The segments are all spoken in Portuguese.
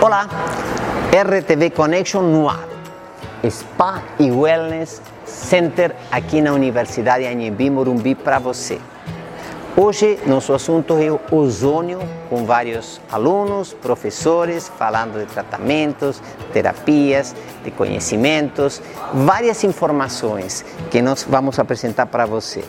Olá, RTV Connection no ar. Spa e Wellness Center aqui na Universidade Anhembi Morumbi para você. Hoje nosso assunto é o ozônio, com vários alunos, professores, falando de tratamentos, terapias, de conhecimentos, várias informações que nós vamos apresentar para você.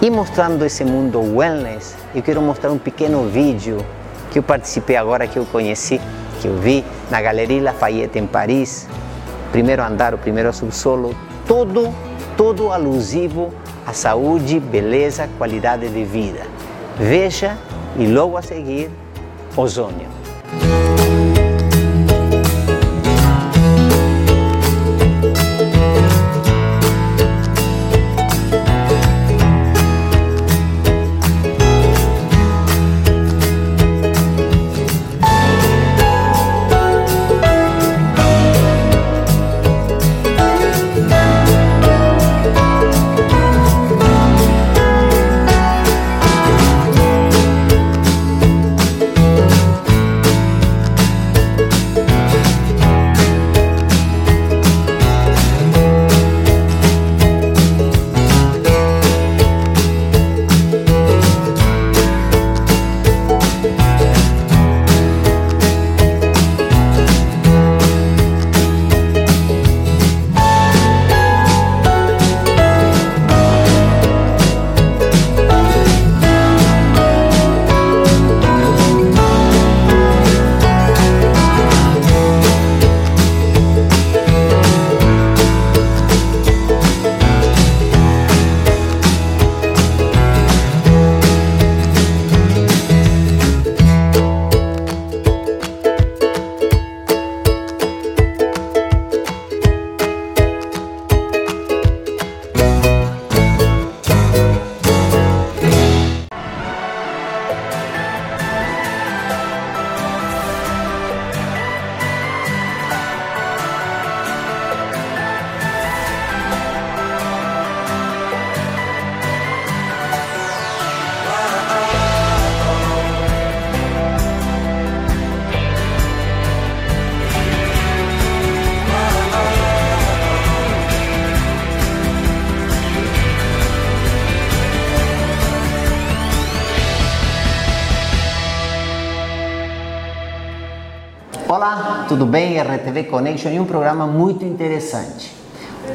E mostrando esse mundo wellness, eu quero mostrar um pequeno vídeo que eu participei agora, que eu conheci, que eu vi na Galeria Lafayette em Paris, primeiro andar, o primeiro subsolo, todo, todo alusivo à saúde, beleza, qualidade de vida. Veja e logo a seguir, ozônio. Tudo bem? RTV Connection e um programa muito interessante.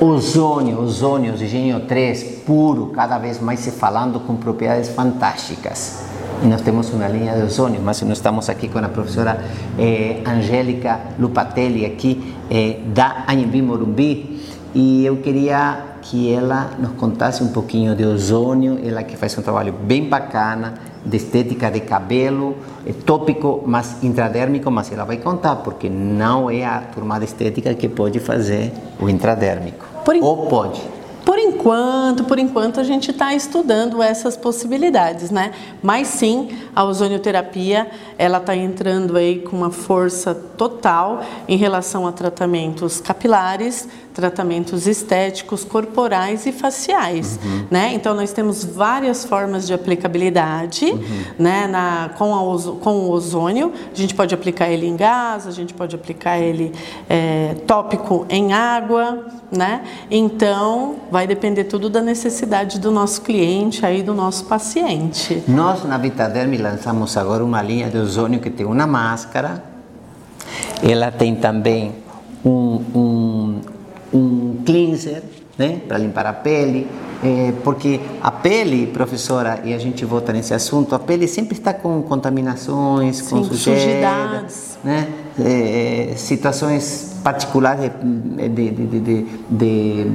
Ozônio, ozônio, oxigênio 3, puro, cada vez mais se falando com propriedades fantásticas. E nós temos uma linha de ozônio, mas nós estamos aqui com a professora eh, Angélica Lupatelli, aqui eh, da Anhembi Morumbi, e eu queria que ela nos contasse um pouquinho de ozônio, ela que faz um trabalho bem bacana, de estética de cabelo, é tópico, mas intradérmico, mas ela vai contar, porque não é a turma de estética que pode fazer o intradérmico. Por Ou pode. Por enquanto, por enquanto a gente está estudando essas possibilidades, né? Mas sim, a ozonioterapia ela está entrando aí com uma força total em relação a tratamentos capilares, tratamentos estéticos, corporais e faciais, uhum. né? Então nós temos várias formas de aplicabilidade, uhum. né? Na, com, a, com o ozônio, a gente pode aplicar ele em gás, a gente pode aplicar ele é, tópico em água, né? Então vai depender tudo da necessidade do nosso cliente aí do nosso paciente. Nós na Vitaderm lançamos agora uma linha de ozônio que tem uma máscara, ela tem também um, um um cleanser, né, para limpar a pele, é, porque a pele, professora, e a gente volta nesse assunto, a pele sempre está com contaminações, Sim, com sujeira, né, é, situações particulares de, de, de, de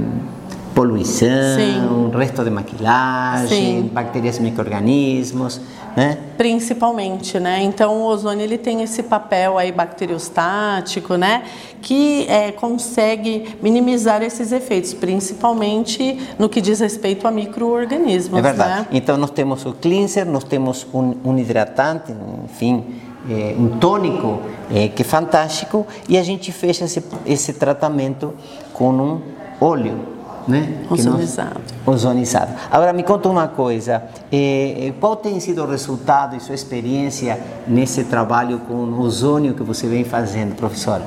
poluição, Sim. resto de maquilagem, Sim. bactérias, micro-organismos, né? Principalmente, né? Então o ozônio ele tem esse papel aí bacteriostático, né? Que é, consegue minimizar esses efeitos, principalmente no que diz respeito a micro-organismos. É verdade. Né? Então nós temos o cleanser, nós temos um, um hidratante, enfim, é, um tônico é, que é fantástico e a gente fecha esse, esse tratamento com um óleo né? Ozonizado. Nós, ozonizado. Agora me conta uma coisa, eh, qual tem sido o resultado e sua experiência nesse trabalho com ozônio que você vem fazendo, professora?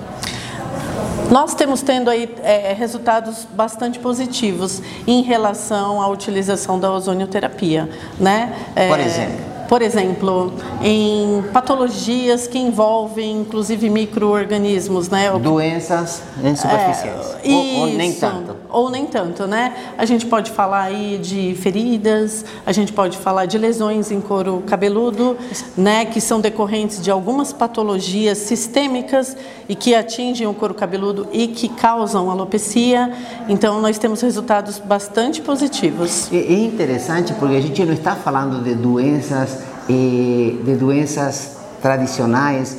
Nós temos tendo aí é, resultados bastante positivos em relação à utilização da ozonioterapia, né? É, Por exemplo? por exemplo, em patologias que envolvem inclusive micro-organismos, né? Doenças superficiais. É, ou, ou, nem tanto. Ou nem tanto, né? A gente pode falar aí de feridas, a gente pode falar de lesões em couro cabeludo, né? Que são decorrentes de algumas patologias sistêmicas e que atingem o couro cabeludo e que causam alopecia. Então, nós temos resultados bastante positivos. É interessante porque a gente não está falando de doenças de doenças tradicionais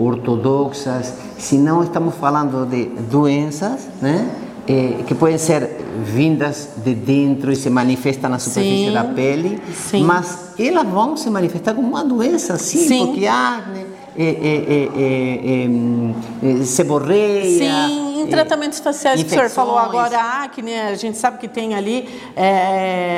ortodoxas, senão estamos falando de doenças, né? Eh, que podem ser vindas de dentro e se manifestam na superfície sim, da pele, sim. mas elas vão se manifestar como uma doença, sim, sim. porque acne, é, é, é, seborreia. Sim, em tratamentos faciais que o senhor falou agora, a acne, a gente sabe que tem ali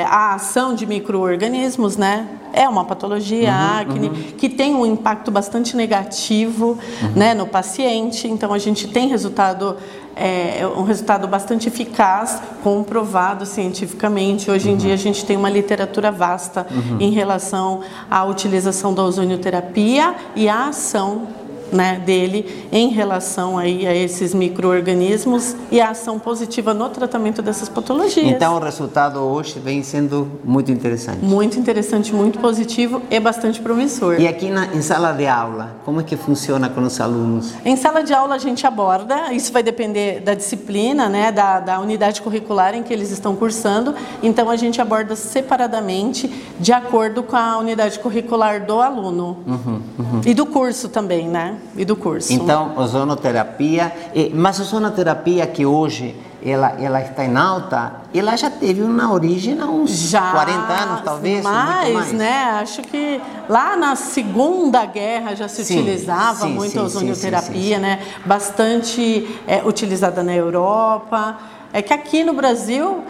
a ação de micro-organismos, né? É uma patologia, uhum, a acne, uhum. que tem um impacto bastante negativo uhum. né, no paciente, então a gente tem resultado é um resultado bastante eficaz, comprovado cientificamente. Hoje em uhum. dia a gente tem uma literatura vasta uhum. em relação à utilização da ozonioterapia e à ação né, dele em relação aí a esses micro-organismos e a ação positiva no tratamento dessas patologias. Então o resultado hoje vem sendo muito interessante. Muito interessante, muito positivo e bastante promissor. E aqui na, em sala de aula, como é que funciona com os alunos? Em sala de aula a gente aborda, isso vai depender da disciplina, né, da, da unidade curricular em que eles estão cursando, então a gente aborda separadamente de acordo com a unidade curricular do aluno uhum, uhum. e do curso também, né? E do curso. Então, ozonoterapia, mas a ozonoterapia que hoje ela, ela está em alta, ela já teve uma origem há uns já, 40 anos, talvez? Mais, mais, né? Acho que lá na Segunda Guerra já se sim, utilizava sim, muito sim, a ozonioterapia, né? Bastante é, utilizada na Europa. É que aqui no Brasil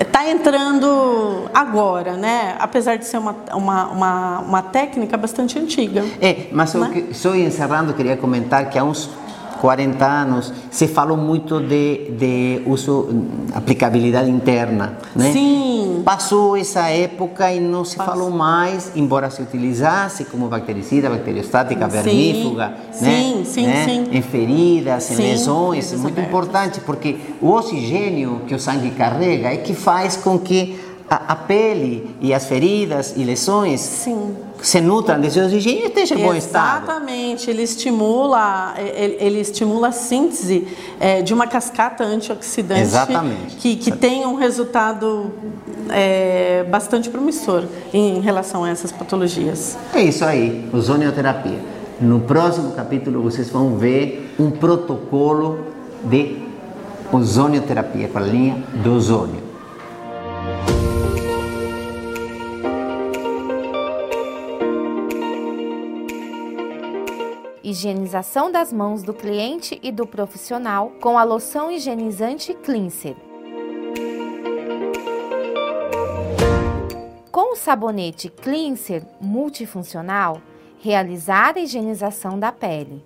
está entrando agora, né? Apesar de ser uma, uma, uma, uma técnica bastante antiga. É, mas né? só encerrando, queria comentar que há uns 40 anos, se falou muito de, de uso, aplicabilidade interna, né? Sim. Passou essa época e não se Passou. falou mais, embora se utilizasse como bactericida, bacteriostática, vermífuga, sim, né? Sim, né? sim. Em feridas, em lesões, é muito importante, porque o oxigênio que o sangue carrega é que faz com que a, a pele e as feridas e lesões Sim. Se nutram desse oxigênio e estejam em bom estado. Exatamente, ele estimula, ele, ele estimula a síntese é, de uma cascata antioxidante Exatamente. que, que tem um resultado é, bastante promissor em relação a essas patologias. É isso aí, ozonioterapia. No próximo capítulo vocês vão ver um protocolo de ozonioterapia com a linha do ozônio. Higienização das mãos do cliente e do profissional com a loção higienizante Cleanser. Com o sabonete Cleanser multifuncional, realizar a higienização da pele,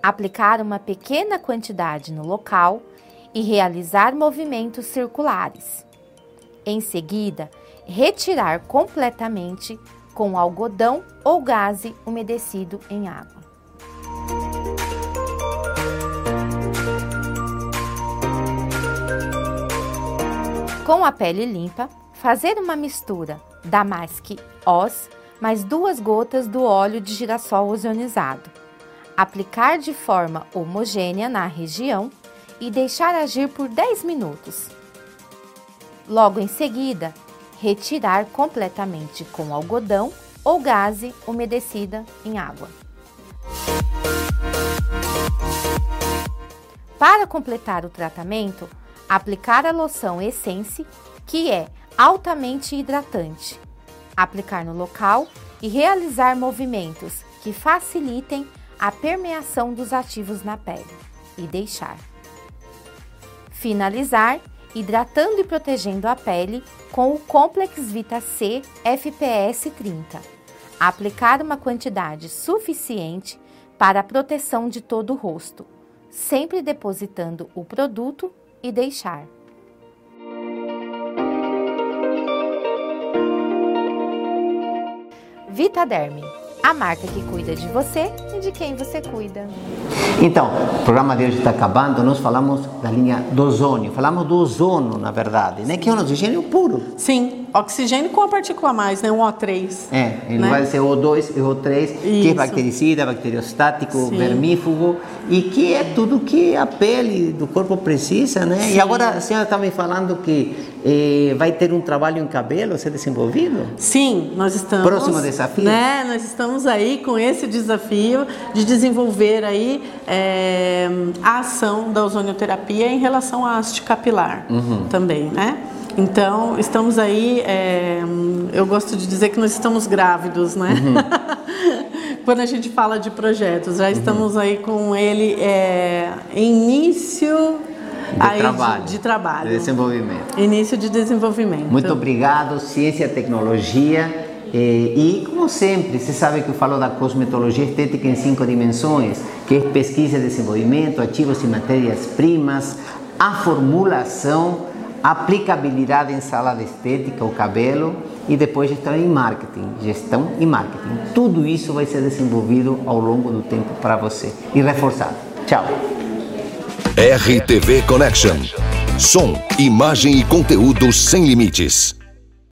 aplicar uma pequena quantidade no local e realizar movimentos circulares. Em seguida, retirar completamente com algodão ou gaze umedecido em água. Com a pele limpa, fazer uma mistura da Mask Oz mais duas gotas do óleo de girassol ozonizado. Aplicar de forma homogênea na região e deixar agir por 10 minutos. Logo em seguida, retirar completamente com algodão ou gaze umedecida em água. Para completar o tratamento, Aplicar a loção Essence, que é altamente hidratante. Aplicar no local e realizar movimentos que facilitem a permeação dos ativos na pele e deixar. Finalizar hidratando e protegendo a pele com o Complex Vita C FPS 30. Aplicar uma quantidade suficiente para a proteção de todo o rosto, sempre depositando o produto e deixar. Vitaderm, a marca que cuida de você e de quem você cuida. Então, o programa de hoje está acabando, nós falamos da linha do ozônio, falamos do ozono, na verdade, né? que é um oxigênio puro. Sim, oxigênio com a partícula mais, né? um O3. É, ele né? vai ser O2 e O3, Isso. que é bactericida, bacteriostático, Sim. vermífugo, e que é tudo que a pele do corpo precisa, né? Sim. E agora a senhora está me falando que eh, vai ter um trabalho em cabelo a ser desenvolvido? Sim, nós estamos. Próximo desafio? Né? Nós estamos aí com esse desafio de desenvolver aí é, a ação da ozonioterapia em relação à haste capilar uhum. também, né? Então, estamos aí, é, eu gosto de dizer que nós estamos grávidos, né? Uhum. Quando a gente fala de projetos, já uhum. estamos aí com ele é, início de, trabalho, de, de, trabalho. De desenvolvimento. Início de desenvolvimento. Muito obrigado, Ciência e Tecnologia. E, e, como sempre, você sabe que eu falo da cosmetologia estética em cinco dimensões, que é pesquisa e desenvolvimento, ativos e matérias-primas, a formulação, aplicabilidade em sala de estética, o cabelo e depois gestão em marketing, gestão e marketing. Tudo isso vai ser desenvolvido ao longo do tempo para você e reforçado. Tchau. RTV Connection. Som, imagem e conteúdo sem limites.